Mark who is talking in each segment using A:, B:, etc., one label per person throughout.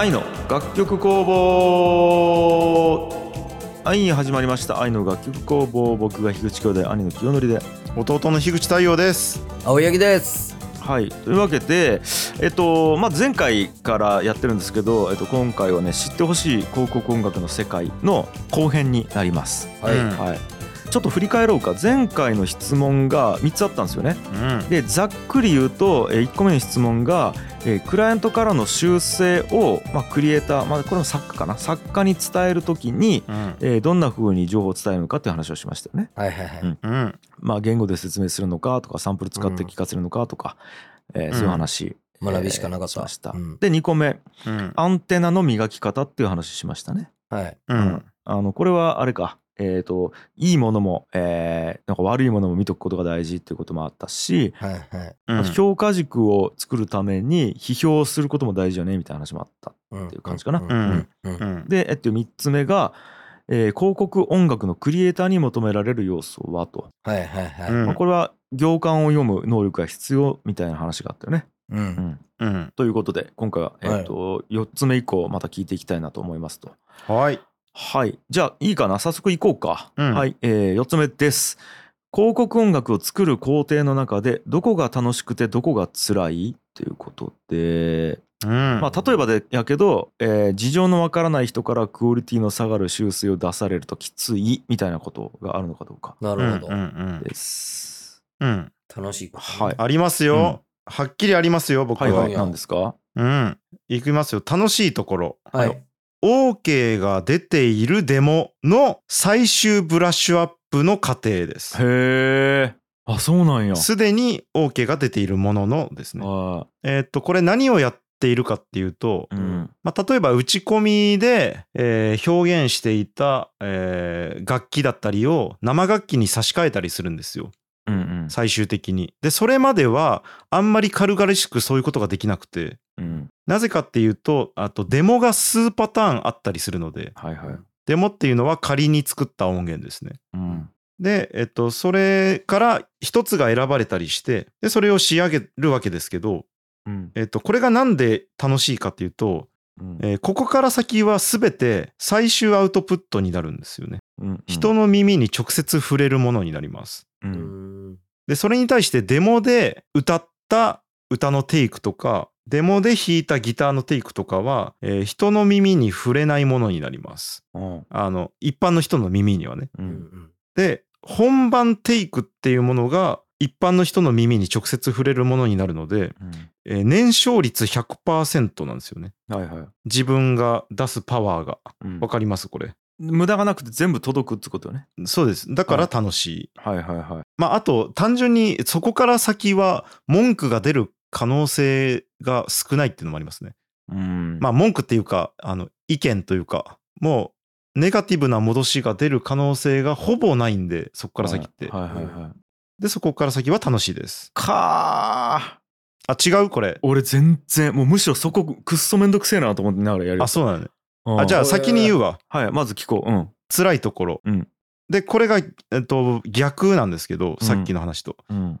A: 愛の楽曲工房。はい始まりました。愛の楽曲工房。僕が樋口兄弟兄の清則で。
B: 弟の樋口太陽です。
C: 青柳です。
A: はい。というわけでえっとまあ前回からやってるんですけど、えっと、今回はね知ってほしい広告音楽の世界の後編になります。
C: はい、
B: うん。
A: はいちょっと振り返ろうか。前回の質問が3つあったんですよね。
B: うん。
A: でざっくり言うと1個目の質問がえークライアントからの修正を、まあ、クリエイター、まあ、これも作家かな。作家に伝えるときに、
B: うん。
A: えーどんな風に情報を伝えるのかっていう話をしましたよね。
C: はいはいはい、
A: うん。
B: うん。
A: まあ、言語で説明するのかとかサンプル使って聞かせるのかとか、えーそういう話、
C: 学びしかなかった。
A: えーしました。
C: うん。
A: で2個目。
B: うん。
A: アンテナの磨き方っていう話しましたね。
C: はい。
B: うん。
A: あのこれはあれか、えー、といいものも、えーなんか悪いものも見とくことが大事っていうこともあったし、
C: はいはい。
A: 評価軸を作るために批評することも大事よねみたいな話もあった。
C: うん
A: っていう感じかな。
C: うん
A: で、えっと、3つ目が、えー広告音楽のクリエイターに求められる要素はと、
C: はいはいはい、
B: うん
A: まあ、これは行間を読む能力が必要みたいな話があったよね。
C: うん。
A: うん。
B: うん。
A: ということで今回は、えっと4つ目以降また聞いていきたいなと思いますと。
B: はい
A: はい。じゃあいいかな？早速行こうか。
B: うん。
A: はい、え4つ目です。広告音楽を作る工程の中でどこが楽しくてどこが辛い？ということで、
B: うん。
A: まあ、例えばでやけど、えー事情のわからない人からクオリティの下がる修正を出されるときつい？みたいなことがあるのかどうか。
C: なるほど、
B: うん。うん
A: です。
B: うん
C: 楽しいこと
A: はい。
B: ありますよ。はっきりありますよ僕は。
A: はいはい、何ですか？
B: うん。いきますよ。楽しいところ。
C: はい、
B: OK が出ているデモの最終ブラッシュアップの過程です
A: へえ。あ、そうなんや。
B: すでに OK が出ているもののですね
A: あ
B: えーっとこれ何をやっているかっていうと
A: ーうん。
B: まあ、例えば打ち込みで、えー表現していた、えー楽器だったりを生楽器に差し替えたりするんですよ
A: うんうん。
B: 最終的に。でそれまではあんまり軽々しくそういうことができなくて
A: うん。
B: なぜかっていうとあとデモが数パターンあったりするので
A: はいはい。
B: デモっていうのは仮に作った音源ですね。
A: うん。
B: で、えっと、それから一つが選ばれたりしてでそれを仕上げるわけですけど、
A: うん。
B: えっと、これがなんで楽しいかっていうと
A: うん。
B: えーここから先は全て最終アウトプットになるんですよね。
A: うん。
B: 人の耳に直接触れるものになります。
A: う。
C: うんん
B: で、それに対してデモで歌った歌のテイクとか、デモで弾いたギターのテイクとかは、えー人の耳に触れないものになります。
A: うん。
B: あの、一般の人の耳にはね。
A: う。
C: うんん
B: で、本番テイクっていうものが一般の人の耳に直接触れるものになるので、えー燃焼率100%なんですよね。
A: はいはい。
B: 自分が出すパワーが。
A: うん
B: わかります？これ。
A: 無駄がなくて全部届くってことよね。
B: そうです。だから楽しい。
A: はいはいはい。
B: まあ、あと、単純にそこから先は文句が出る可能性が少ないっていうのもありますね。
A: うん。
B: まあ、文句っていうか、あの、意見というか、もう、ネガティブな戻しが出る可能性がほぼないんで、そこから先って。
A: はいはいはい。
B: で、そこから先は楽しいです。
A: かー。
B: あ、違うこれ。
A: 俺全然、もうむしろそこくっそめんどくせえなと思ってながらやる。
B: あ、そうなのね。
A: うん
B: あ、じゃあ先に言うわ。
A: はい、まず聞こう。うん。
B: 辛いところ。
A: うん
B: で、これが、えっと、逆なんですけど、さっきの話と。
A: うん。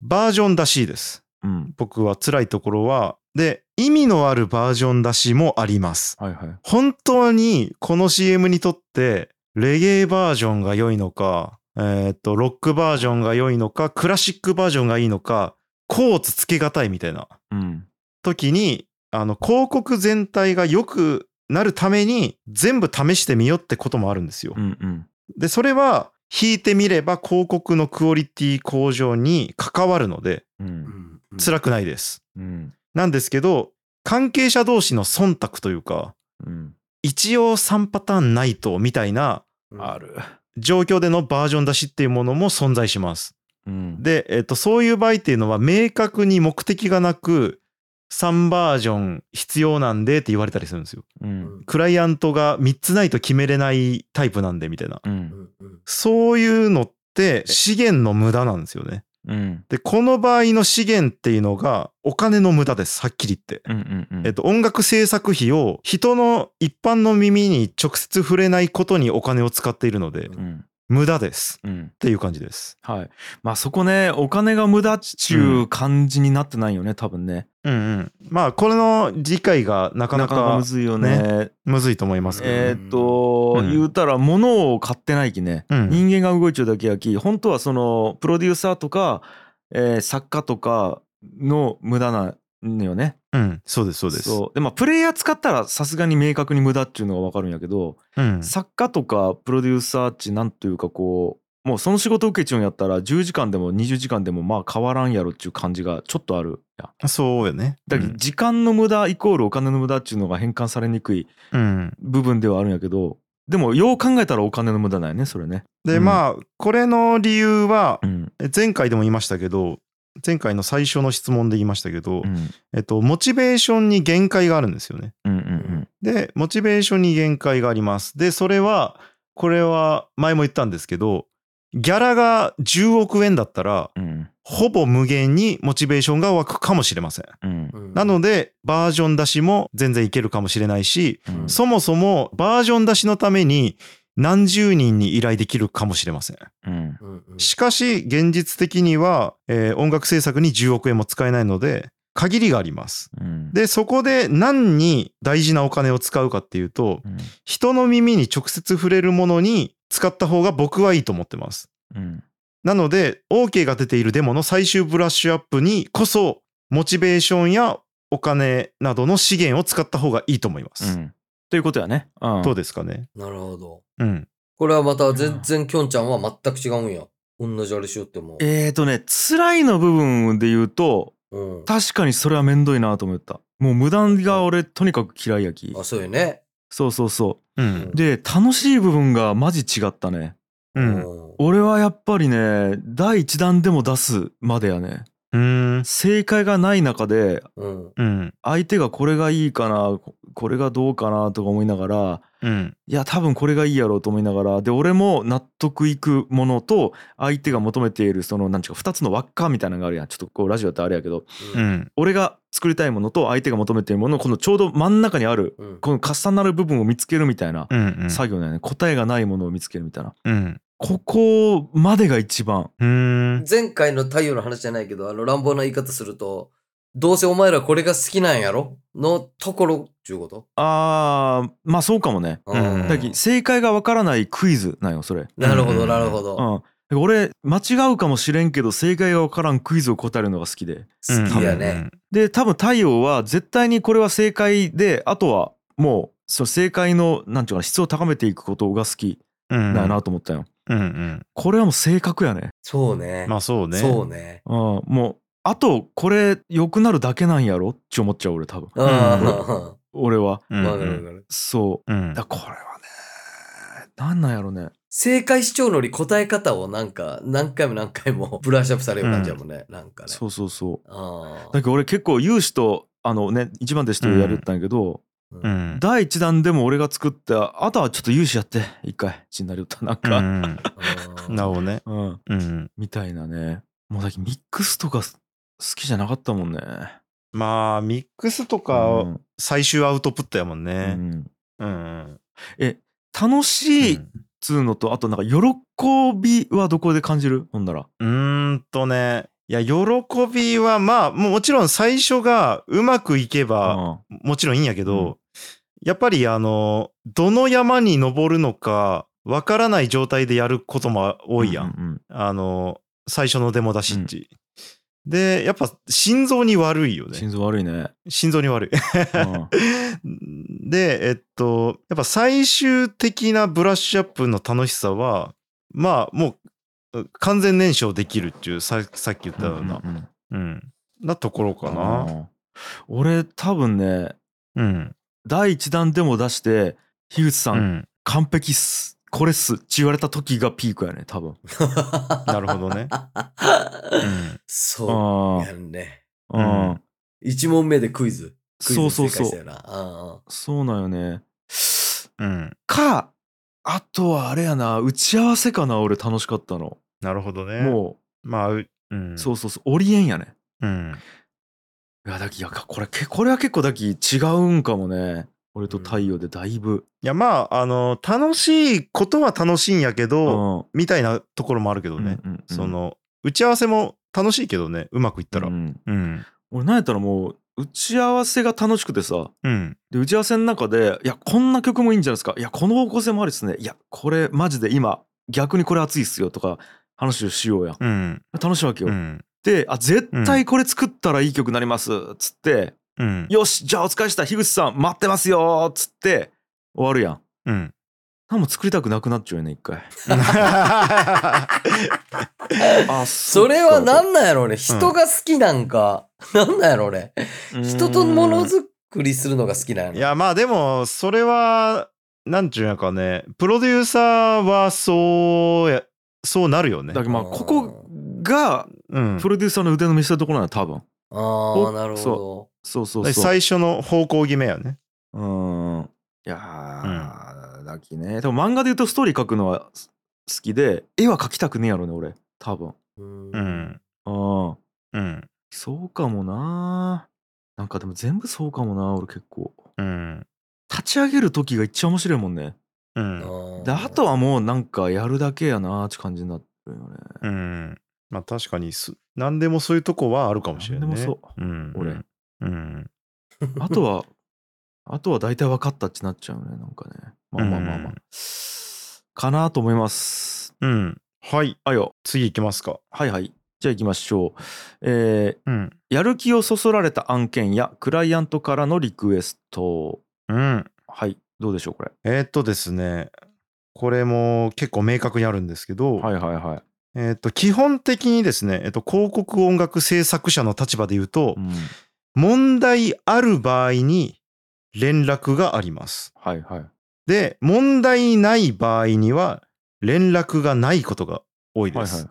B: バージョン出しです。
A: うん。
B: 僕は辛いところは。で、意味のあるバージョン出しもあります。
A: はいはい。
B: 本当にこの CM にとってレゲエバージョンが良いのか、えーっと、ロックバージョンが良いのか、クラシックバージョンがいいのか、コーツつけがたいみたいな
A: うん。
B: 時に、あの、広告全体が良くなるために全部試してみようってこともあるんですよ
A: う。んうん。
B: で、それは引いてみれば広告のクオリティ向上に関わるので
A: う。
C: うんん
B: 辛くないです。
A: うん。
B: なんですけど、関係者同士の忖度というか、
A: うん。
B: 一応3パターンないとみたいな
C: うん
A: ある。
B: 状況でのバージョン出しっていうものも存在します。
A: うん。
B: で、えっと、そういう場合っていうのは明確に目的がなく3バージョン必要なんでって言われたりするんですよ。
A: うん。
B: クライアントが3つないと決めれないタイプなんでみたいな。
A: う
C: ん
B: そういうのって資源の無駄なんですよね。
A: うん。
B: で、この場合の資源っていうのがお金の無駄です。はっきり言って。
A: うん。うん。
B: えっと、音楽制作費を人の一般の耳に直接触れないことにお金を使っているので、
A: うん。
B: 無駄です。
A: うん。
B: っていう感じです。
A: はい。まあそこねお金が無駄っちゅう感じになってないよね多分ね。
B: うんうん。まあこれの理解がなかな
A: なかむずいよね。
B: むずいと思いますけど。ね。
A: えーっと、
B: うん。
A: 言うたら物を買ってないきね、
B: うん。
A: 人間が動いちゃうだけやき。本当はそのプロデューサーとか、えー作家とかの無駄なんよね。
B: うん、そうですそうです。
A: そう。でまあプレイヤー使ったらさすがに明確に無駄っていうのが分かるんやけど、
B: うん、
A: 作家とかプロデューサーっちなんというかこうもうその仕事受けちゃうんやったら10時間でも20時間でもまあ変わらんやろっていう感じがちょっとあるや
B: そうよね。
A: だけど時間の無駄イコールお金の無駄っていうのが変換されにくい
B: うん、
A: 部分ではあるんやけどでもよう考えたらお金の無駄だよねそれね。
B: で、
A: うん
B: まあこれの理由は
A: うん。
B: 前回でも言いましたけど前回の最初の質問で言いましたけど、
A: うん
B: えっと、モチベーションに限界があるんですよね。
A: うんうん
B: でモチベーションに限界があります。でそれはこれは前も言ったんですけどギャラが10億円だったら
A: うん
B: ほぼ無限にモチベーションが湧くかもしれません。
A: うん
C: うん
B: なのでバージョン出しも全然いけるかもしれないし
A: うん
B: そもそもバージョン出しのために何十人に依頼できるかもしれません。
A: うん
B: しかし現実的には、えー音楽制作に10億円も使えないので限りがあります。
A: うん
B: でそこで何に大事なお金を使うかっていうと
A: うん
B: 人の耳に直接触れるものに使った方が僕はいいと思ってます。
A: うん
B: なので OK が出ているデモの最終ブラッシュアップにこそモチベーションやお金などの資源を使った方がいいと思います。
A: うんということやね。うん
B: どうですかね
C: なるほど。
B: うん。
C: これはまた全然きょんちゃんは全く違うんや。同じあれしよっても。
A: えーとね辛いの部分で言うと
C: うん。
A: 確かにそれはめんどいなと思った。もう無駄が俺とにかく嫌いやき。
C: あ、そうよね。
A: そうそうそうう。
B: ん。
A: で楽しい部分がマジ違ったね。
B: うん。
A: 俺はやっぱりね第一弾でも出すまでやね。
B: うん。
A: 正解がない中で
C: うん。
B: うん。
A: 相手がこれがいいかなここれがどうかなとか思いながら
B: うん。
A: いや多分これがいいやろうと思いながらで俺も納得いくものと相手が求めているそのなんちゅうか2つの輪っかみたいなのがあるやんちょっとこうラジオってあれやけど
B: う。ん。
A: 俺が作りたいものと相手が求めているものこのちょうど真ん中にある
C: うん。
A: この重なる部分を見つけるみたいな
B: うん。うん。
A: 作業だよね答えがないものを見つけるみたいな
B: うん。
A: ここまでが一番
B: うん。
C: 前回の太陽の話じゃないけど、あの乱暴な言い方すると、どうせお前らこれが好きなんやろ？のところっていうこと？
A: あーまあそうかもね
B: うん
A: だ正解がわからないクイズなんよそれ
C: なるほど、
B: うん
C: なるほど。
A: うん、俺間違うかもしれんけど正解が分からんクイズを答えるのが好きで
C: 好きやね。。
A: で多分太陽は絶対にこれは正解であとはもうその正解のなんていうかな質を高めていくことが好き
B: うん。
A: だよなと思ったよ、
B: うん。うん。
A: これはもう正確やね、
C: そうね。
B: まあそうね。
C: そうね。
A: うん、もうあとこれ良くなるだけなんやろ？って思っちゃう俺多分
C: うん。わ
A: 俺は
B: うん。
C: かるわかる。
A: そう
B: うん。
A: だこれはねなんなんやろね
C: 正解主張のり答え方をなんか何回も何回も ブラッシュアップされる感じやもんね。なんかね。
A: そうそうそう
C: あ
A: だけど俺結構有志とあのね一番弟子とやるったんやけど、
C: ー
B: うん。
A: 第一弾でも俺が作ったあとはちょっと有志やって一回ちになりよったなん
B: う
A: か、
B: ん。
C: うん
B: なるほどね。
A: うん、
B: うん。
A: みたいなねもうだけどミックスとか好きじゃなかったもんね
B: まあ、ミックスと
A: う
B: か
A: ん
B: 最終アウトプットやもん
A: う
B: ね。
A: ん
B: うん。
A: え楽しいっつうのとあとなんか喜びはどこで感じる？ほんなら
B: うーんとね。いや、喜びはまあ、もちろん最初がうまくいけば、もちろんいいんやけど、
A: うん
B: やっぱりあの、どの山に登るのか、わからない状態でやることも多いやん。
A: うんうん
B: あの、最初のデモ出しっち。で、やっぱ心臓に悪いよね。
A: 心臓悪いね、
B: 心臓に悪い。
A: うん
B: で、えっと、やっぱ最終的なブラッシュアップの楽しさは、まあもう完全燃焼できるっていうささっき言ったような、
A: うんうん
B: うん、なところか
A: うん
B: な。
A: うん俺多分ね
B: うん。
A: 第一弾でも出して樋口さ、
B: うんん。
A: 完璧っすこれっすって言われた時がピークやね多分
B: なるほどね。うん。
C: そうやんね。
A: うん、
B: うん
A: うん
C: 一問目でクイズ。クイズ
A: そうそうそう
C: 正解したよなあ
A: そうなんよね
B: うん。
A: かあとはあれやな打ち合わせかな俺楽しかったの、
B: なるほどね。
A: も
B: まあ、うう
A: う、
B: ん。
A: そうそうそうオリエンやね。
B: うん。
A: いやだきいやこれけこれは結構だき違うんかもね。俺と太陽でだいぶ、
B: いやまああの楽しいことは楽しいんやけ
A: う
B: ど、
A: ん。
B: みたいなところもあるけどね、
A: うんうんうん
B: その打ち合わせも楽しいけどねうまくいったら。
A: うん。
B: うん。
A: 俺なんやったらもう打ち合わせが楽しくてさ。
B: うん。
A: で打ち合わせの中で「いやこんな曲もいいんじゃないですか。いやこの方向性もありっすね。いやこれマジで今逆にこれ熱いっすよ」とか話をしようや。ん
B: うん。
A: 楽しいわけよ、
B: うん。
A: であ絶対これ作ったらいい曲になります。っつって、
B: うん。
A: よしじゃあお疲れした。樋口さん待ってますよ。っつって。終わるやん。
B: うん。
A: 何も作りたくなくなっちゃうよね一回。あ
C: それは
A: な
C: なんなんやろうね。人が好きなんか、なんなんやろうね。人とものづくりするのが好きなんやろ。
B: いやまあでもそれはなんちゅうんやかね。プロデューサーはそうやそうなるよね。
A: だけどまあここが
B: うん。
A: プロデューサーの腕の見せ所なの多分。
C: ああ、なるほど。
A: そう。そうそう
B: 最初の方向決めやね。
A: うん。いやー、だきね。でも漫画で言うとストーリー描くのは好きで絵は描きたくねえやろね俺。多分。
C: うん。
B: うん。
A: うん。
B: うん。
A: そうかもな。なんかでも全部そうかもな俺結構。
B: うん。
A: 立ち上げる時が一番面白いもんね
B: うん。
A: であとはもうなんかやるだけやなーって感じになってるよね。
B: うん。まあ確かにす何でもそういうとこはあるかもしれないね
A: 何でもそ
B: うん
A: 俺。
B: うん。
A: あとは あとは大体分かったってなっちゃうねなんかね。まあまあまあまあ、
B: うん。
A: かなと思います。
B: うん。はい。
A: あよ。
B: 次行きますか。
A: はいはい。じゃあ行きましょう。えー
B: うん。
A: やる気をそそられた案件やクライアントからのリクエスト。
B: うん。
A: はいどうでしょうこれ。
B: えーっとですねこれも結構明確にあるんですけど、
A: はいはいはい、
B: えーっと基本的にですね、えっと、広告音楽制作者の立場で言うと、
A: うん、
B: 問題ある場合に連絡があります。
A: はいはい。
B: で、問題ない場合には連絡がないことが多いです。
A: はいはい。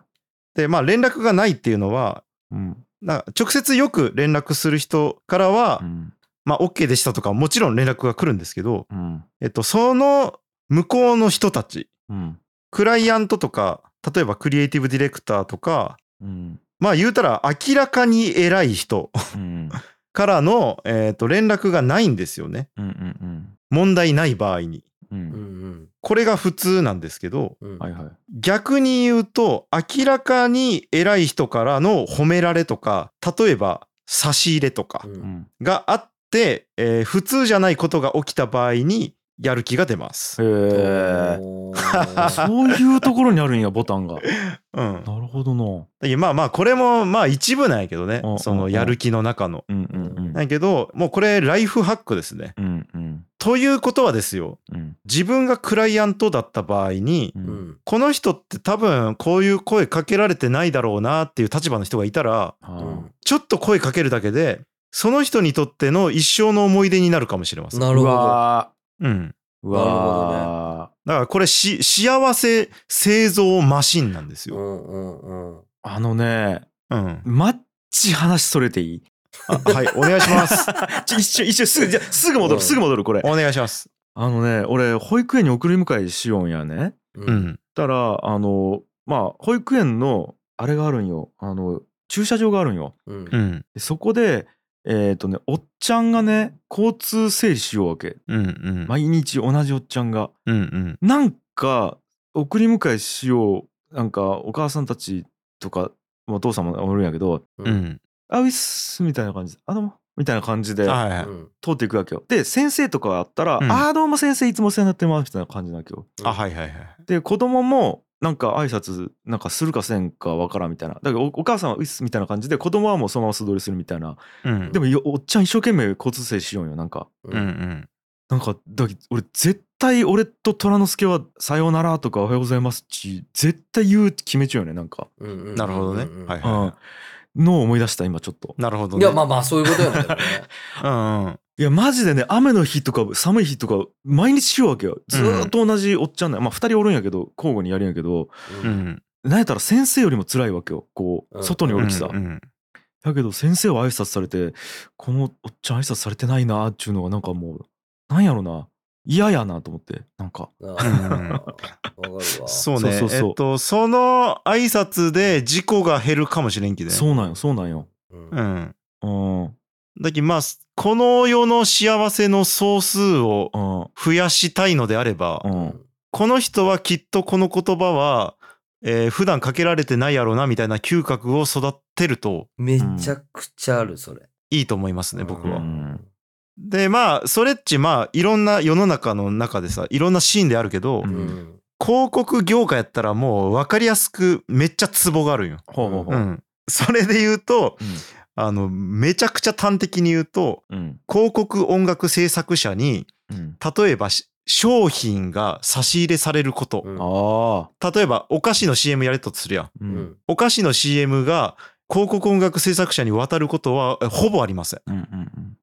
B: で、まあ連絡がないっていうのは、
A: うん。
B: な直接よく連絡する人からは、
A: うん
B: まあ OK でしたとかもちろん連絡が来るんですけど、
A: うん。
B: えっと、その向こうの人たち、
A: うん。
B: クライアントとか、例えばクリエイティブディレクターとか、
A: うん。
B: まあ言うたら明らかに偉い人
A: うん。
B: からの、えっと連絡がないんですよね。
A: うんうん
B: 問題ない場合に。
A: うん。う
C: うん。ん
B: これが普通なんですけど、
C: うん。
A: はいはい。
B: 逆に言うと、明らかに偉い人からの褒められとか、例えば差し入れとか
C: う
A: うん。ん
B: があって、えー普通じゃないことが起きた場合にやる気が出ます。
A: へえ そういうところにあるんやボタンが
B: うん。
A: なるほどない
B: やまあまあ、これもまあ一部なんやけどね
A: うん。
B: そのやる気の中の。
A: うんうんうん
B: なんやけど、もうこれライフハックですね。
A: うんうん
B: ということはですよ。
A: うん
B: 自分がクライアントだった場合に、
A: う
C: うんん。
B: この人って多分こういう声かけられてないだろうなっていう立場の人がいたら、
C: うん
B: ちょっと声かけるだけで、その人にとっての一生の思い出になるかもしれません。
A: う
C: なるほど。
A: わ
B: うん。
A: ーうわ
B: だからこれし、幸せ製造マシンなんですよ。
C: うんうんうん。
A: ーあのね
B: うん。
A: マッチ話それていい？
B: あはい、お願いします。
A: 一瞬一瞬すぐじゃあすぐ戻
C: うん
A: るすぐ戻るこれ
B: お願いします。
A: あのね俺保育園に送り迎えしようんやね
C: う
B: う。ん。
A: たらあのまあ保育園のあれがあるんよあの駐車場があるんよ
C: うん
B: う。ん。
A: でそこでえっ、とねおっちゃんがね交通整理しようわけ
B: うん。うん。
A: 毎日同じおっちゃんが
B: うん。うん。
A: なんか送り迎えしようなんかお母さんたちとかお父さんもおるんやけど
C: う。
B: うんん。
A: 「あウィス」みたいな感じで「あどうも」みたいな感じで通っていくわけよで先生とかあったら「
B: うん
A: ああどうも先生いつもお世話になってます」みたいな感じなわけよ
B: あ、はいはいはい。
A: で子供もなんか挨拶なんかするかせんかわからんみたいなだからおお母さんは「うっす」みたいな感じで子供はもうそのまま素通りするみたいな
B: うん。
A: でもよおっちゃん一生懸命交通整理しようんよなんか
B: うんうん。
A: なんかだ俺絶対俺と虎之助は「さようなら」とか「おはようございます」って絶対言うって決めちゃうよねなんか、
C: うんうんうん
B: なるほどね
C: うんうん
B: はい
A: うんのを思い出した今ちょっと
B: なるほどね。
C: いや、まあまあ、そういうことよね。でもね
B: うんうん。
A: いやマジでね雨の日とか寒い日とか毎日しようわけよ。ずーっと同じおっちゃんね、まあ2人おるんやけど交互にやるんやけど。
B: う。ん。
A: なんやったら先生よりも辛いわけよ。こ
C: う
A: うん。外におるきさ、
B: うん。うん。
A: だけど先生は挨拶されてこのおっちゃん挨拶されてないなーっちゅうのがなんかもうなんやろな。嫌やなと思って。なんか。
C: あー。わかるわ。
B: そうね。
A: そうそうそう。
B: えっと、その挨拶で事故が減るかもしれんきね。
A: そうなんよそうなんよ。
C: うん。
B: うん。
A: うん
B: だけどまあこの世の幸せの総数を
A: うん
B: 増やしたいのであれば、
A: うん
B: この人はきっとこの言葉は、えー普段かけられてないやろうなみたいな嗅覚を育てると
C: めちゃくちゃある、それ。
B: いいと思いますね僕は。
A: うん
B: でまあそれっちまあいろんな世の中の中でさいろんなシーンであるけど、
A: うん
C: うん。
B: 広告業界やったらもう分かりやすくめっちゃツボがあるんよ。
A: ほうほうほう。
B: うん、それで言うとあのめちゃくちゃ端的に言うと
A: うん。
B: 広告音楽制作者に
A: うん。
B: 例えばし商品が差し入れされること、
C: うん。
B: 例えばお菓子の CM やれとするやん。
A: う
C: うん。ん。
B: お菓子の CM が広告音楽制作者に渡ることはえほぼありません。
A: うんうん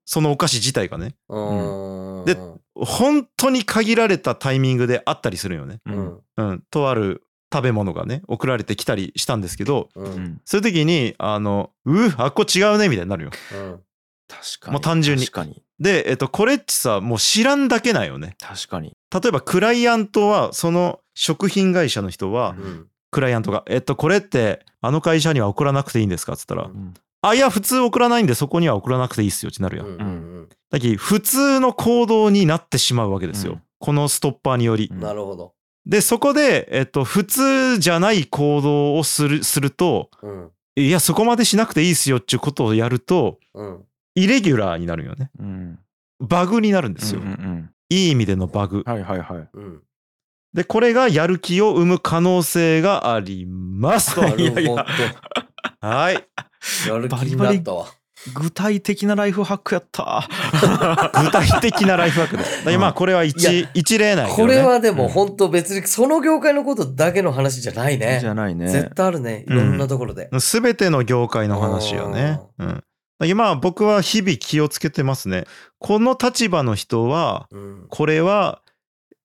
B: そのお菓子自体がね。
C: うん。
B: で本当に限られたタイミングであったりするんよね。
A: う
C: うんん。
B: うん。とある食べ物がね送られてきたりしたんですけど
C: う。
A: うんん。
B: そういう時にあのうあっこ違うねみたいになるよ
C: うん。
A: 確かに。
B: もう単純に
A: 確かに。
B: でえっとこれってさもう知らんだけなんよね
A: 確かに。
B: 例えばクライアントはその食品会社の人は
C: うん。
B: クライアントが「えっとこれってあの会社には送らなくていいんですか?」っつったら「
C: うん
B: あいや普通送らないんでそこには送らなくていいっすよ」ってなるやん。
C: うんうん
B: だけど普通の行動になってしまうわけですよ、
A: うん
B: このストッパーにより。
C: なるほど。
B: でそこで、えっと、普通じゃない行動をするすると
C: うん。
B: いやそこまでしなくていいっすよっていうことをやると
C: うん。
B: イレギュラーになるよね
A: うん。
B: バグになるんですよ、
A: うんうん
B: いい意味でのバグ
A: うん。はいはいはい。
C: うん。
B: でこれがやる気を生む可能性があります
C: なるほど。
B: いやいやはい
C: やる気になったわ。
A: 具体的なライフハックやった。
B: 具体的なライフワークだからまあこれは一一例ないけど、ね、
C: これはでも本当別にその業界のことだけの話じゃないね
A: じ。ゃないね。
C: 絶対あるね。いろんなところで。
B: 全ての業界の話よね。うん。今僕は日々気をつけてますね。この立場の人は
C: うん。
B: これは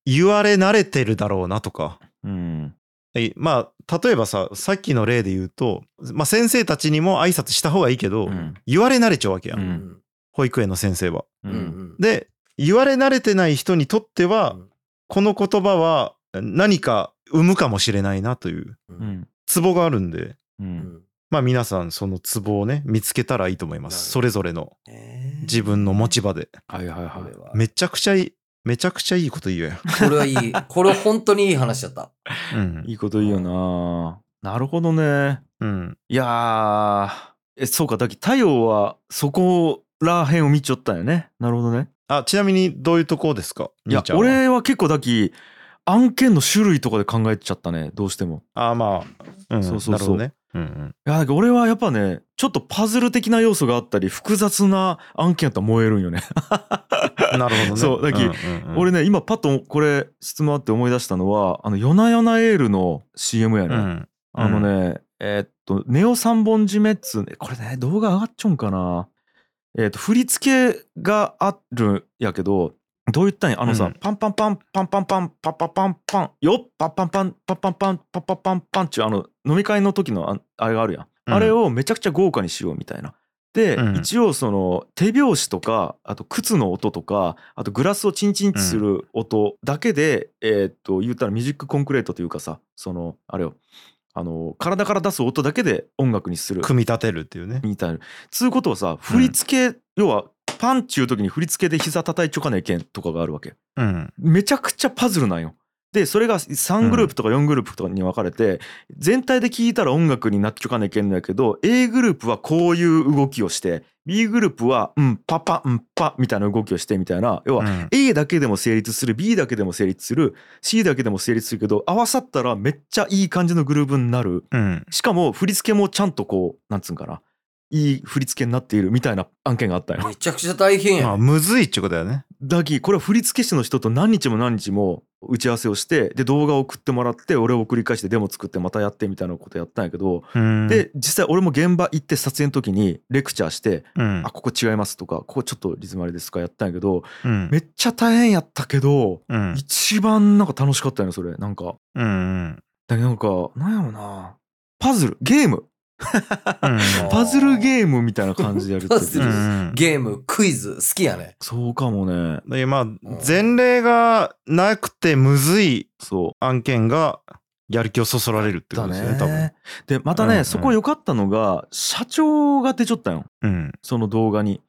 B: 言われ慣れてるだろうなとか。
A: うん。
B: はいまあ例えばささっきの例で言うと、まあ、先生たちにも挨拶した方がいいけど、
A: うん
B: 言われ慣れちゃうわけや、
A: うん
C: うん。
B: 保育園の先生は。
A: う。
C: うんん。
B: で言われ慣れてない人にとっては、
C: うん
B: この言葉は何か生むかもしれないなという。ツボがあるんで。まあ皆さんそのツボをね見つけたらいいと思いますそれぞれの
C: えー
B: 自分の持ち場で
A: はいはいはい。
C: これは。
B: めちゃくちゃいいめちゃくちゃいいこと言うやん
C: これはいい。これ本当にいい話だった。
B: うん
A: いいこと言うよな。なるほどね。
B: うん
A: いやー、え、そうか、だき太陽はそこら辺を見ちゃったんよね。なるほどね。
B: あちなみにどういうとこですか？
A: いや
B: 兄ちゃんは
A: 俺は結構だき案件の種類とかで考えちゃったねどうしても
B: あまあ、うん、
A: そうそうそう
B: なるほどねうんうん。
A: いや俺はやっぱねちょっとパズル的な要素があったり複雑な案件だったら燃えるんよね、
B: なるほどね。
A: そうだき
B: んうんうん。
A: 俺ね今パッとこれ質問あって思い出したのはあの「夜な夜なエール」の CM やね、
B: うん。
A: あのね、えーっと、ネオ三本締めっつうね、これね、動画上がっちゃうんかな。えーっと、振り付けがあるんやけど、どう言ったんやあのさ、
B: うん。
A: パンパンパン、パンパンパン、パッパパンパン、よっパンパンパン、パッパンパン、パッパパンパンっちゅう、あの、飲み会の時のああれがあるやん。
B: うん
A: あれをめちゃくちゃ豪華にしようみたいな。で、
B: うん
A: 一応その手拍子とかあと靴の音とかあとグラスをチンチンする音だけで、えーっと言ったらミュージックコンクレートというかさそのあれよあの体から出す音だけで音楽にする
B: 組み立てるっていうね
A: みたいな。つうことはさ振り付け、要はパンチゅう時に振り付けで膝叩いちょかねえけんとかがあるわけ。
B: うん
A: めちゃくちゃパズルなんよ。でそれが3グループとか4グループとかに分かれて、全体で聴いたら音楽になっちょかねえけんのやけど A グループはこういう動きをして B グループはうんパパうんパみたいな動きをしてみたいな。要は
B: うん。
A: A だけでも成立する B だけでも成立する C だけでも成立するけど合わさったらめっちゃいい感じのグルーヴになる。
B: うん。
A: しかも振り付けもちゃんとこうなんつうんかな。いい振り付けになっているみたいな案件があったんよ。
C: めちゃくちゃ大変や
B: まあ。むずいっちゅうことだよね
A: だきこれは振付師の人と何日も何日も打ち合わせをしてで動画を送ってもらって俺を送り返してデモ作ってまたやってみたいなことやったんやけど、
B: うん。
A: で実際俺も現場行って撮影の時にレクチャーして
B: うん「
A: あここ違います」とか「ここちょっとリズムあれです」とかやったんやけど
B: うん。
A: めっちゃ大変やったけど
B: うん。
A: 一番なんか楽しかったよねそれ。なんか。
B: うんうん。
A: だけどなんかなんやろな。パズルゲーム。
B: うん
A: パズルゲームみたいな感じでやるって
C: パズル
B: うん
C: ゲーム、クイズ、好きやね。
A: そうかもね。
B: でまあ前例がなくてむずい
A: そう
B: 案件がやる気をそそられるってことですよね多分。
A: でまたね、
B: うんうん。
A: そこ良かったのが社長が出ちゃったよ。
B: うん。
A: その動画に。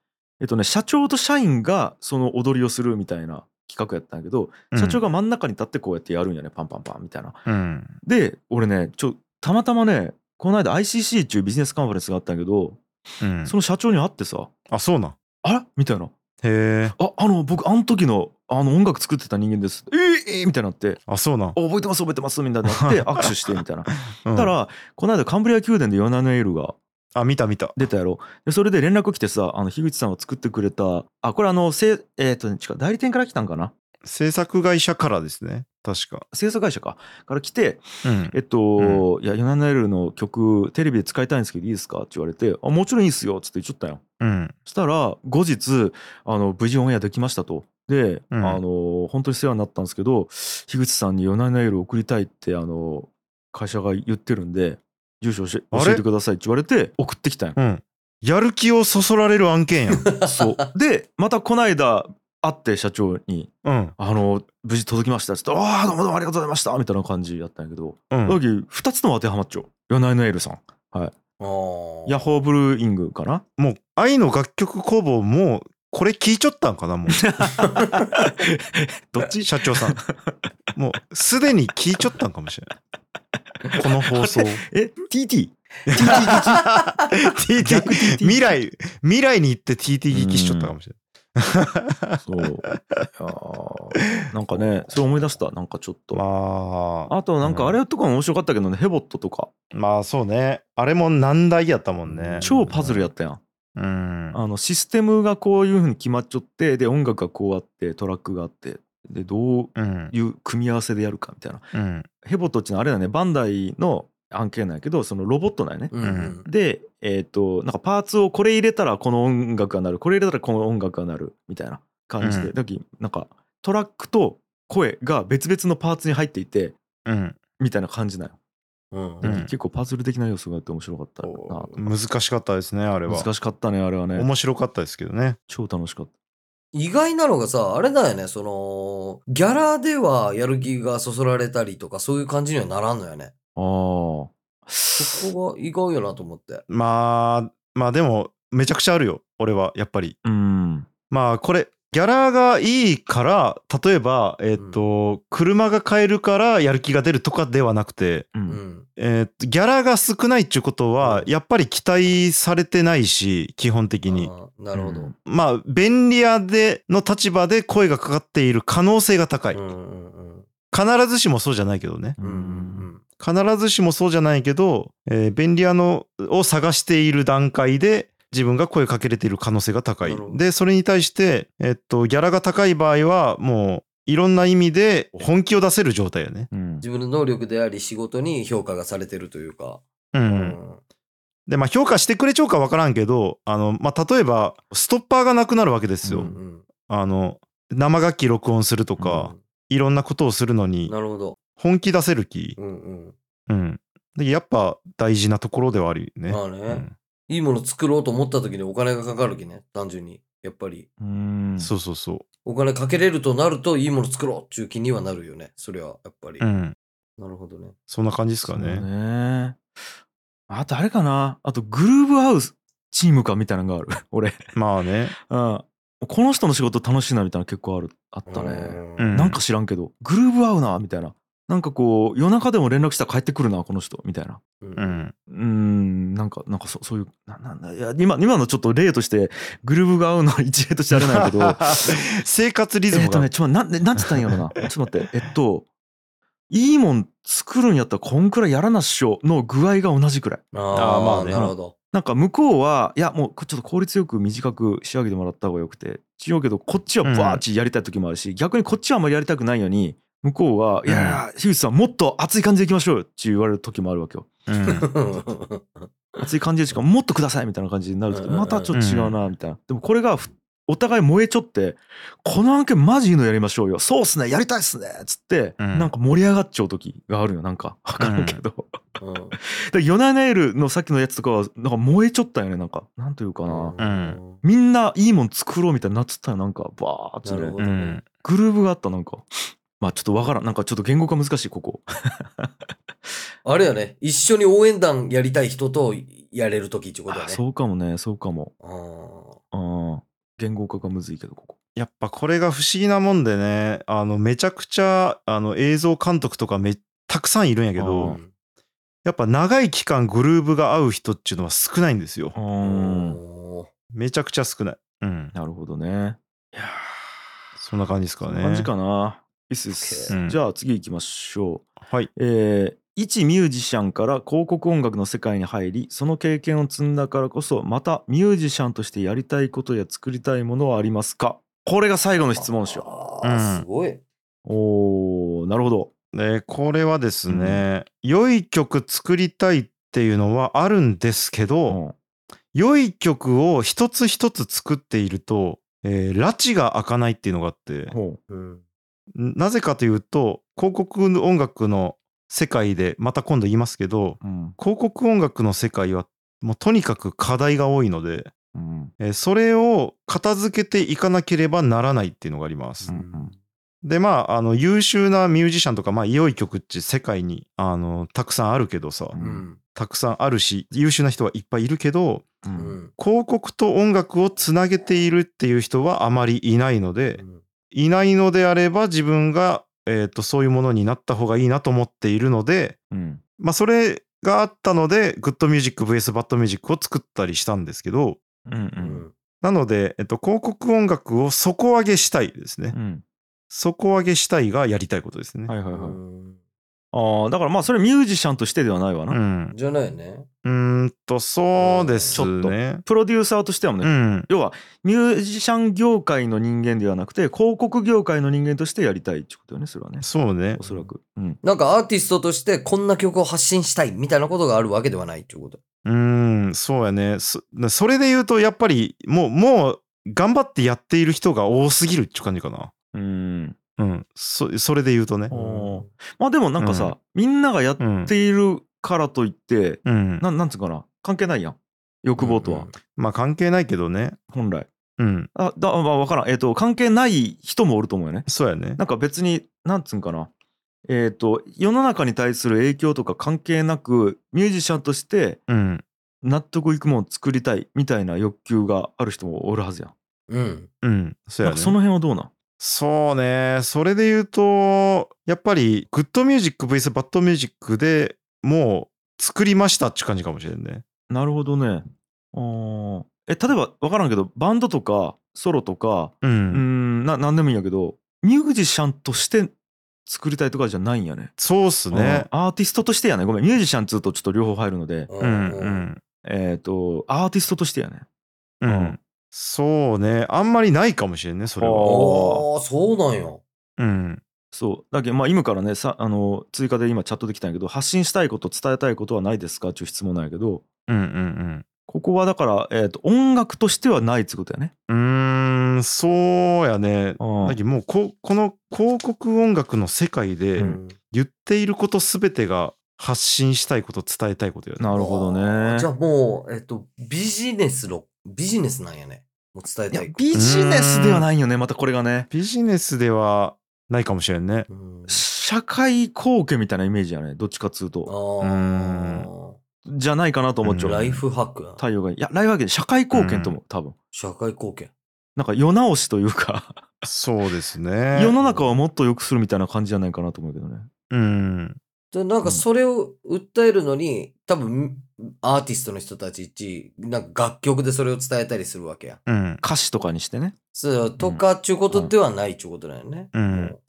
A: えっとね社長と社員がその踊りをするみたいな企画やったんやけど社長が真ん中に立ってこうやってやるんやねパンパンパンみたいな。
B: うん。
A: で俺ねちょたまたまねこの間 ICC っていうビジネスカンファレンスがあったんやけど
B: うん。
A: その社長に会ってさ
B: あ、そうなん。
A: 「あれ?」みたいな
B: へえ。
A: 「ああの僕あの時のあの音楽作ってた人間です」えー、えーみたいになって
B: あ、そうなん「
A: あ。覚えてます覚えてます」みたいになって 握手してみたいな。
B: うん
A: たらこの間カンブリア宮殿でヨナネイルが
B: あ、見た見た。
A: 出たやろでそれで連絡来てさあの樋口さんが作ってくれたあこれあのせえっ、と代理店から来たんかな？
B: 制作会社からですね。確か。
A: 制作会社かから来て
B: うん。
A: えっと、いやヨナネイルの曲テレビで使いたいんですけどいいですか？って言われてあもちろんいいっすよっつって言っちゃったよ
B: うん。
A: そしたら後日あの無事オンエアできましたとで、
B: うん
A: あの本当に世話になったんですけど樋口さんにヨナネイル送りたいってあの会社が言ってるんで住所教えてくださいって言われて送ってきたんよ
B: うん。やる気をそそられる案件やん。
A: そうでまたこの間会って社長に
B: うん。
A: 「あの無事届きました」っつって「ああどうもどうもありがとうございました」みたいな感じやったんやけど、
B: うん。
A: だけど2つとも当てはまっちゃう。ヨナイのエルさん。
C: あー。
A: ヤッホーブルーイングかな？
B: もう愛の楽曲工房もうこれ聞いちゃったんかなもう。
A: どっち？
B: 社長さん。もうすでに聞いちゃったんかもしれない。この放送。
A: え TT?
B: TT 未来未来に行って TT 聞きしちゃったかもしれ
A: そう。いなんかねそれ思い出した。なんかちょっと、
B: まあ。
A: あとなんかあれとかも面白かったけどね。ヘボットとか。
B: まあそうね。あれも難題やったもんね。
A: 超パズルやったやん。
B: うん。
A: あのシステムがこういう風に決まっちゃってで音楽がこうあってトラックがあってでどう
B: うん。
A: いう組み合わせでやるかみたいな。
B: うん。
A: ヘボットっていうのはあれだね。バンダイの案件なんやけどそのロボットなんやね、
C: うんうん。
A: でえっ、となんかパーツをこれ入れたらこの音楽が鳴る。これ入れたらこの音楽が鳴るみたいな感じで、
B: うん。
A: だきなんかトラックと声が別々のパーツに入っていて
B: うん。
A: みたいな感じなよ、
C: うん
B: うん。
A: 結構パズル的な要素があって面白かったな。
C: お
B: 難しかったですねあれは。
A: 難しかったねあれはね。
B: 面白かったですけどね。
A: 超楽しかった。
C: 意外なのがさ、あれだよね、その、ギャラではやる気がそそられたりとか、そういう感じにはならんのよね。
A: あー
C: そこが意外やなと思って。
B: まあまあでもめちゃくちゃあるよ俺はやっぱり
A: うん
B: まあこれギャラがいいから例えばえっ、と、車が買えるからやる気が出るとかではなくて
A: う
C: うんん。
B: えっとギャラが少ないっていうことは
C: うん
B: やっぱり期待されてないし基本的に
C: なるほど。
A: うん
B: まあ便利屋での立場で声がかかっている可能性が高い
C: うんうんうん。
B: 必ずしもそうじゃないけどね
A: う
C: うんん
B: 必ずしもそうじゃないけど、えー便利屋のを探している段階で自分が声かけれている可能性が高いでそれに対して、えっと、ギャラが高い場合はもういろんな意味で本気を出せる状態よね。
A: うん
C: 自分の能力であり仕事に評価がされてるというか。
B: う、
C: うんん。
B: でまあ評価してくれちゃうか分からんけどあの、まあ、例えばストッパーがなくなるわけですよ。
C: うん
B: あの生楽器録音すると
C: う
B: か、
C: ん
B: いろんなことをするのに
C: なるほど。
B: 本気出せる気、
C: うんうん。
B: うん、でやっぱ大事なところではあるよね。
C: まあね
B: うん
C: いいもの作ろうと思った時にお金がかかるきね、単純に。やっぱり。
A: うん
B: そうそうそ
C: お金かけれるとなるといいもの作ろうっていう気にはなるよね。それはやっぱり。
B: う、うん、
C: なるほどね。
B: そんな感じですか
A: そう
B: ね。
A: ねあとあれかなあとグルーブハウスチームかみたいなのがある 俺
B: まあね。
A: うんこの人の仕事楽しいなみたいなの結構あるあったね、
B: うん。
A: なんか知らんけどグルーブ合うなみたいな。なんかこう夜中でも連絡したら帰ってくるなこの人みたいな。
C: う。
B: うん。ん。
A: うーんなんかなんかそそういうななんだいや今今のちょっと例としてグルーブが合うのは一例としてあれなんやけど
B: 生活リズムが。
A: えっとねちょっとなんでなんつったんやろな。ちょっと待って。えっといいもん作るんやったらこんくらいやらなっしょの具合が同じくらい。
C: あ
B: あーまあね。
C: なるほど。
A: なんか向こうはいやもうちょっと効率よく短く仕上げてもらった方がよくて違うけどこっちはバーッチやりたい時もあるし、逆にこっちはあんまりやりたくないのに向こうは「いや樋口さんもっと熱い感じでいきましょうよ」って言われる時もあるわけよ。
B: う ん
A: 熱い感じでしかもっとくださいみたいな感じになる時
C: うんうんうん
A: またちょっと違うなみたいな。でもこれがふお互い燃えちょって「この案件マジいいのやりましょうよ。そうっすね。やりたいっすね」っつって、
B: うん。
A: なんか盛り上がっちゃう時があるよ。なんか分かるけど。
C: うん。
A: でヨナネイルのさっきのやつとかはなんか燃えちょったよね。なんかなんというかな。
B: うん。
A: みんないいもん作ろうみたいになっつったよ。なんかバーッ
C: るほどね。
B: うん。
A: グルーブがあったなんか。まあちょっとわからん。なんかちょっと言語化難しいここ。
C: あれやね。一緒に応援団やりたい人とやれる時ってことだね。
A: あそうかもね。そうかも。
C: あー。
A: うん言語化がむずいけどここ。
B: やっぱこれが不思議なもんでね、あの、めちゃくちゃ、あの、映像監督とかめ、たくさんいるんやけ
A: あ
B: ど
A: ー、
B: やっぱ長い期間グルーブが合う人っていうのは少ないんですよ。めちゃくちゃ少ない。うん。
A: なるほどね。いや
B: そんな感じですかね。
A: ー感じかな。いいっすじゃあ次行きましょう。
B: はい。
A: えー一ミュージシャンから広告音楽の世界に入りその経験を積んだからこそまたミュージシャンとしてやりたいことや作りたいものはありますか？これが最後の質問でしょ
C: あー
B: うん。
C: すごい。
A: おーなるほど。
B: で、これはですね、良い曲作りたいっていうのはあるんですけど、
A: うん。
B: 良い曲を一つ一つ作っていると、えー、拉致が開かないっていうのがあって、
A: ほ
C: うん。
B: なぜかというと、広告音楽の世界で、また今度言いますけど、
A: ううん
B: 広告音楽の世界はもうとにかく課題が多いので、
A: うん
B: えーそれを片付けていかなければならないっていうのがあります。
A: うん
B: でまああの優秀なミュージシャンとか、まあ、良い曲って世界にあのたくさんあるけどさ、
A: う
C: うんん。
B: たくさんあるし優秀な人はいっぱいいるけど
A: う
C: うんん。
B: 広告と音楽をつなげているっていう人はあまりいないので、いないのであれば自分が、えー、とそういうものになった方がいいなと思っているので、
A: うん
B: まあ、それがあったのでグッドミュージック VS バッドミュージックを作ったりしたんですけど
A: うんう
C: うんん。
B: なので、えっと、広告音楽を底上げしたいですね。
A: うん
B: 底上げしたいがやりたいことですね。
A: はいはいはい
C: うん
A: ああだからまあそれミュージシャンとしてではないわな、
B: うん。
C: じゃないね。
B: うーんと、そうです
A: ちょっと
B: ね。
A: プロデューサーとしてはね、
B: うん。
A: 要はミュージシャン業界の人間ではなくて広告業界の人間としてやりたいってことよねそれはね
B: そうね
A: お。そらく、うん、
C: なんかアーティストとしてこんな曲を発信したいみたいなことがあるわけではないっていうこと。
B: うーん、そうやね。そそれで言うと、やっぱり、もう、もう、頑張ってやっている人が多すぎるっていう感じかな。
A: うん
B: うん。そそれで言うとね。
A: まあでもなんかさ、
B: うん
A: みんながやっ
B: うん。
A: ているからといって、
B: うん。
A: なんなんつうかな関係ないやん欲望とは、
B: まあ、関係ないけどね。
A: 本来
B: うん。
A: あだまあ分からんえっ、と関係ない人もおると思うよね
B: そうやね。
A: なんか別になんつうんかなえっ、と世の中に対する影響とか関係なくミュージシャンとして
B: うん。
A: 納得いくもの作りたいみたいな欲求がある人もおるはずやん。
C: うん。
B: うん。そうやね。
A: その辺はどうなん？
B: そうね。それで言うと、やっぱり、グッドミュージック VS バッドミュージックでもう作りましたっていう感じかもしれんね。
A: なるほどね。え例えば分からんけどバンドとかソロとか
B: う。
A: うんな何でもいいんやけどミュージシャンとして作りたいとかじゃないんやね。
B: そうっすね。
A: うんアーティストとしてやねごめんミュージシャンっつうとちょっと両方入るので
C: う
B: うんうん。
A: えっ、とアーティストとしてやね。
B: うん。
A: うん
B: そうね。あんまりないかもしれんね、それは。
C: ああ、そうなんや。
B: うん。
A: そうだけどまあ今からねさあの追加で今チャットできたんやけど発信したいこと伝えたいことはないですかっていう質問なんやけど
B: うんうん
A: ここはだから、えー、と音楽としてはないってことやね。
B: うん。うーん、そうやね。
A: うん
B: だけどもうこ、この広告音楽の世界で
A: うん
B: 言っていることすべてが発信したいこと、伝えたいことやね。
A: なるほど
C: あ
A: ね
C: ーじゃあもう、えっと、ビジネスの、ビジネスなんやね。もう伝え
A: いや
C: たい。
A: ビジネスではないよねまたこれがね。
B: ビジネスではないかもしれんね。
C: うん
A: 社会貢献みたいなイメージやねどっちかっつうと。
C: あ
A: じゃないかなと思っちゃう。
B: うん
C: ライフハックな。
A: 太陽がいやライフハックで社会貢献と思う多分。
C: 社会貢献。
A: なんか世直しというか
B: そうですね。
A: 世の中をもっと良くするみたいな感じじゃないかなと思うけどね。
B: うん。
C: でなんかそれを訴えるのに、多分、アーティストの人たち一、なんか楽曲でそれを伝えたりするわけや。
B: うん。
A: 歌詞とかにしてね。
C: そう、とかっちゅうことではないっちゅうことだよね。
B: うん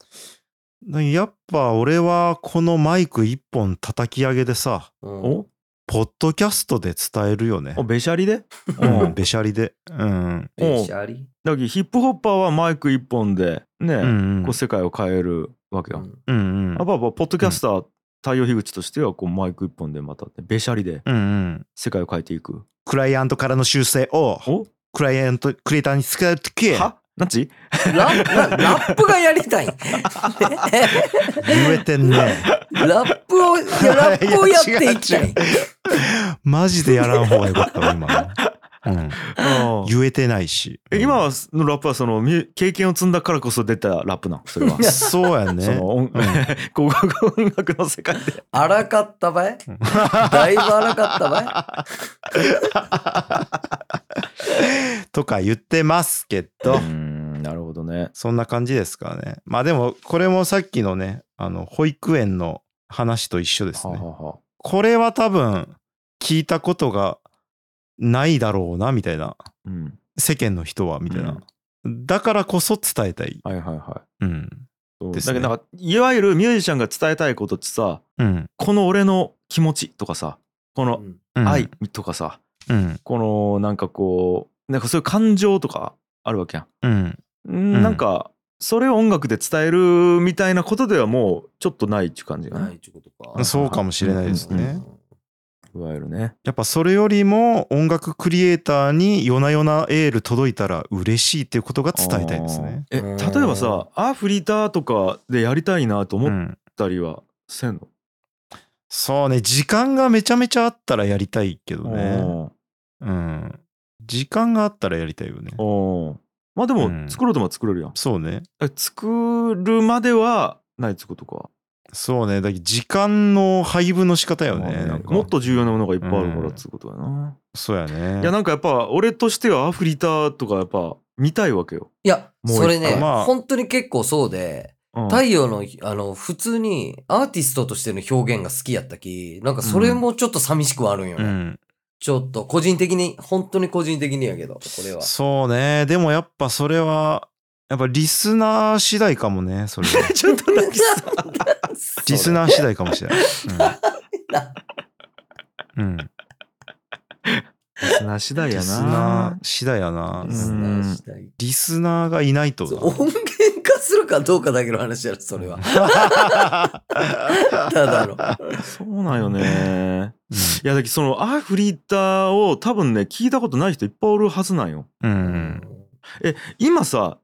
B: やっぱ俺はこのマイク一本叩き上げでさ、
C: うん
A: お？
B: ポッドキャストで伝えるよね
A: お。べしゃりで？
B: う
A: うん
B: ん、べしゃりで。うん。
C: べしゃり
A: だけどヒップホッパーはマイク一本でね、
B: うんうん
A: こう世界を変えるわけよ。
C: うん
B: うんうん
A: やっぱポッドキャスター、太陽樋口としてはこうマイク一本でまたべしゃりで
B: うんうん。
A: 世界を変えていく。
B: クライアントからの修正を
A: お？
B: クライアント、クリエイターに使うとき
A: は？なんち？
C: ラララップがやりたい。
B: 言えてんね。
C: ラップを、いや ラップをやっていきたい。
B: マジでやらん方がよかったわ、今の。うん、
A: うん。
B: 言えてないし。
A: え今のラップはそのみ経験を積んだからこそ出たラップなんそれは。
B: そうやね。
A: その音こう 音楽の世界で。
C: 荒かったばい？だいぶ荒かったば
B: とか言ってますけど、
A: うんなるほどね。
B: そんな感じですからね。まあでもこれもさっきのねあの保育園の話と一緒ですね。
A: はあはあはあ。
B: これは多分聞いたことがないだろうなみたいな。
A: うん。
B: 世間の人はみたいな、だからこそ伝えたい、
A: はいはいはい。
B: うん。ね。
A: だけどなんかいわゆるミュージシャンが伝えたいことってさ
B: うん。
A: この俺の気持ちとかさこの
C: うん。
B: うん、
A: 愛とかさ、
B: うん。
A: このなんかこうなんかそういう感情とかあるわけや
B: うん。
A: ん、
B: ん
A: なんかそれを音楽で伝えるみたいなことではもうちょっとないっていう感じがね
C: ないってことか。
B: そうかもしれないですね、
A: うんうんいわゆるね。
B: やっぱそれよりも音楽クリエイターに夜な夜なエール届いたら嬉しいっていうことが伝えたいですね。
A: え
C: うん
A: 例えばさアフリーターとかでやりたいなと思っ
B: うん、
A: たりはせんの、
B: そうね時間がめちゃめちゃあったらやりたいけどね。
A: お
B: うん、時間があったらやりたいよね。
A: ー。おーまあで
B: うん。
A: も作ろうとも作れるやん、
B: そうね。
A: え作るまではないってことか。
B: そうね。だけど時間の配分の仕方よ
A: まあ
B: ね。なんか。
A: もっと重要なものがいっぱいあるから
B: うん。
A: ってことやな、
B: そうやね。
A: いやなんかやっぱ俺としてはアフリーターとかやっぱ見たいわけよ、
C: いや、
A: もう
C: それね、
B: まあ。
C: 本当に結構そうで、
A: うん。
C: 太陽の、あの、普通にアーティストとしての表現が好きやったき、なんかそれもちょっと寂しくはあるんよね。
B: うん、
C: ちょっと個人的に、本当に個人的にやけど、これは。
B: そうね。でもやっぱそれはやっぱリスナー次第かもねそれは。
A: ちょっと泣きそう
B: リスナー次第かもしれない。うん。うん
A: リスナー次第や
B: リスナ
A: な
B: ー次第やな
C: リ。スナー次第
B: リスナーがいないと
C: 音源化するかどうかだけの話やろ、それは。ただの。
A: そうなんよねいやだけどそのアフリーターを多分ね聞いたことない人いっぱいおるはずなんよ
B: うん。うん。
A: 今さ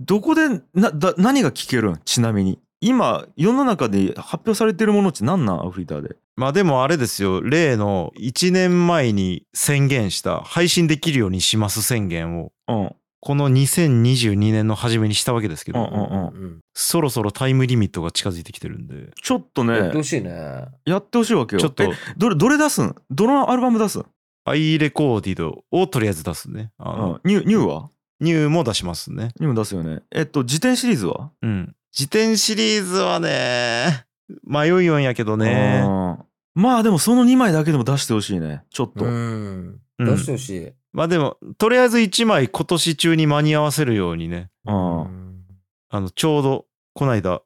A: どこでなだ何が聞けるん？ちなみに今世の中で発表されてるものって何なん？アフリーターで。
B: まあでもあれですよ、例の1年前に宣言した配信できるようにします宣言を、
A: うん。
B: この2022年の初めにしたわけですけど、
A: うんうんうん。
C: うん。
B: そろそろタイムリミットが近づいてきてるんで、
A: ちょっとね
C: やってほしいね。
A: やってほしいわけよ。
B: ちょっと。
A: えどれどれ出すん？どのアルバム出すん、
B: アイレコーディドをとりあえず出すね。あ
A: う
B: の
A: ん、ニューニューは？
B: ニューも出しますね。
A: ニューも出すよね。えっと辞典シリーズは？
B: うん。辞典シリーズはね、迷いよんやけどね。
A: うんまあでもその2枚だけでも出してほしいねちょっと、
C: うん。
B: うん
C: 出してほしい。
B: まあでも、とりあえず1枚今年中に間に合わせるようにね、
A: うん
B: あの、ちょうど、こないだ、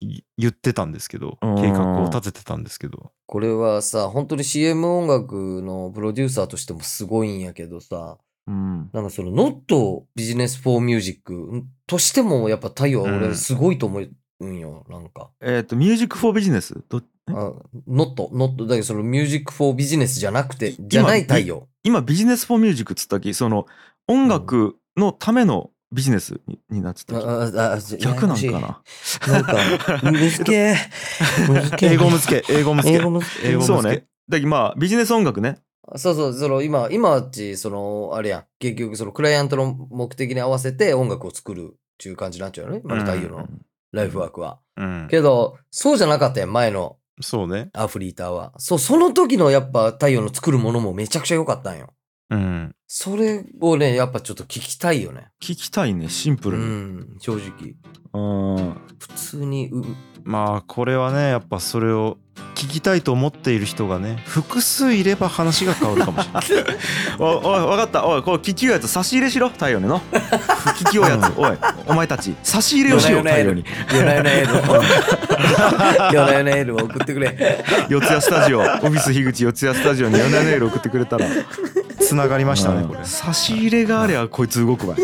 B: い言ってたんですけど、
A: うん
B: 計画を立ててたんですけど。
C: これはさ、本当に CM 音楽のプロデューサーとしてもすごいんやけどさ、
A: うん。
C: なんかその Not Business for Music としてもやっぱ太陽は俺すごいと思うんよ、なんか。
A: えっとミュージックフォービジネスど
C: あ Not、Not、だけどその Music for Business じゃなくて、じゃない太陽。
A: 今ビジネスフォーミュージックっつったきその音楽のためのビジネスにになってたき、
C: あああ
A: 逆なんかな？
C: なんか、難けえ。難けえ。
B: 英語むつけ、英語むつけ。
C: 英語むずけ。
A: そうね。だけどまあビジネス音楽ね
C: そうそう、その今、今っち、その、あれやん、結局そのクライアントの目的に合わせて音楽を作るっていう感じになっちゃうよね、今の太陽のライフワークは。
B: うん。
C: けど、そうじゃなかったやん、前の
B: そうね。
C: アフリーターは。そう、その時のやっぱ太陽の作るものもめちゃくちゃ良かったんよ。
B: うん。
C: それをね、やっぱちょっと聞きたいよね。
A: 聞きたいねシンプ
C: う
A: ルに
C: ん、正直。
A: うん
C: 普通に、う
B: まあ、これはね、やっぱそれを聞きたいと思っている人がね、複数いれば話が変わるかもしれない。
A: おおい分かったおいこれ聞きようやつ差し入れしろ太陽にの聞きようやつおいお前たち差し入れをしよう
C: 夜な夜な
A: 太陽に
C: 夜な夜なエールを。夜な夜なエールを送ってくれ。
A: 四谷スタジオオフィス樋口四谷スタジオに夜なメール送ってくれたら
B: つながりましたね、
A: うん
B: これ。
A: 差し入れがありゃこいつ動くわ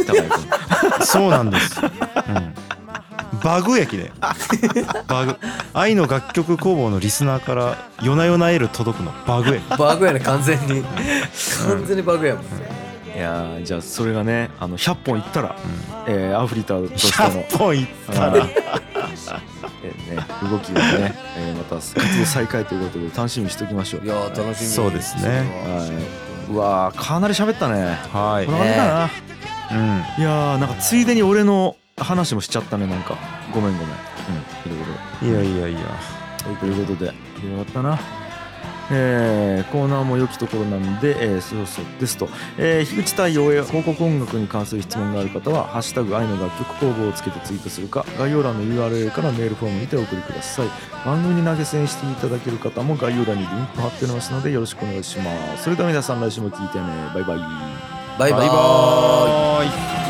B: そうなんです。うん。バグやきね。バグ。愛の楽曲工房のリスナーから夜な夜なエール届くのバグやき。
C: バグやね、完全に。完全にバグやもん。
A: いやーじゃあそれがねあの100本いったら、えーアフリーターとしての
B: 100本いったら。
A: えーね、動きがね、えーまた活動再開ということで楽しみにしておきましょう。
C: いやー、楽しみ。
B: そうですね
A: はいうわーかなり喋ったね
B: はい
A: こんな感じかな、
B: うん
A: いやーなんかついでに俺の話もしちゃったねなんか。ごめんごめん。うんいろいろ。
B: いやいやいや。
A: ということで。よかったな。えーコーナーも良きところなんで、えーそうそうですと、えー、樋口対応や広告音楽に関する質問がある方は「ハッシュタグ愛の楽曲工房」をつけてツイートするか概要欄の URL からメールフォームにてお送りください。番組に投げ銭していただける方も概要欄にリンク貼っておりますのでよろしくお願いします。それでは皆さん来週も聞いてね。バイバイ。
C: バイバ
B: バイ。
C: ーイ
B: バーイ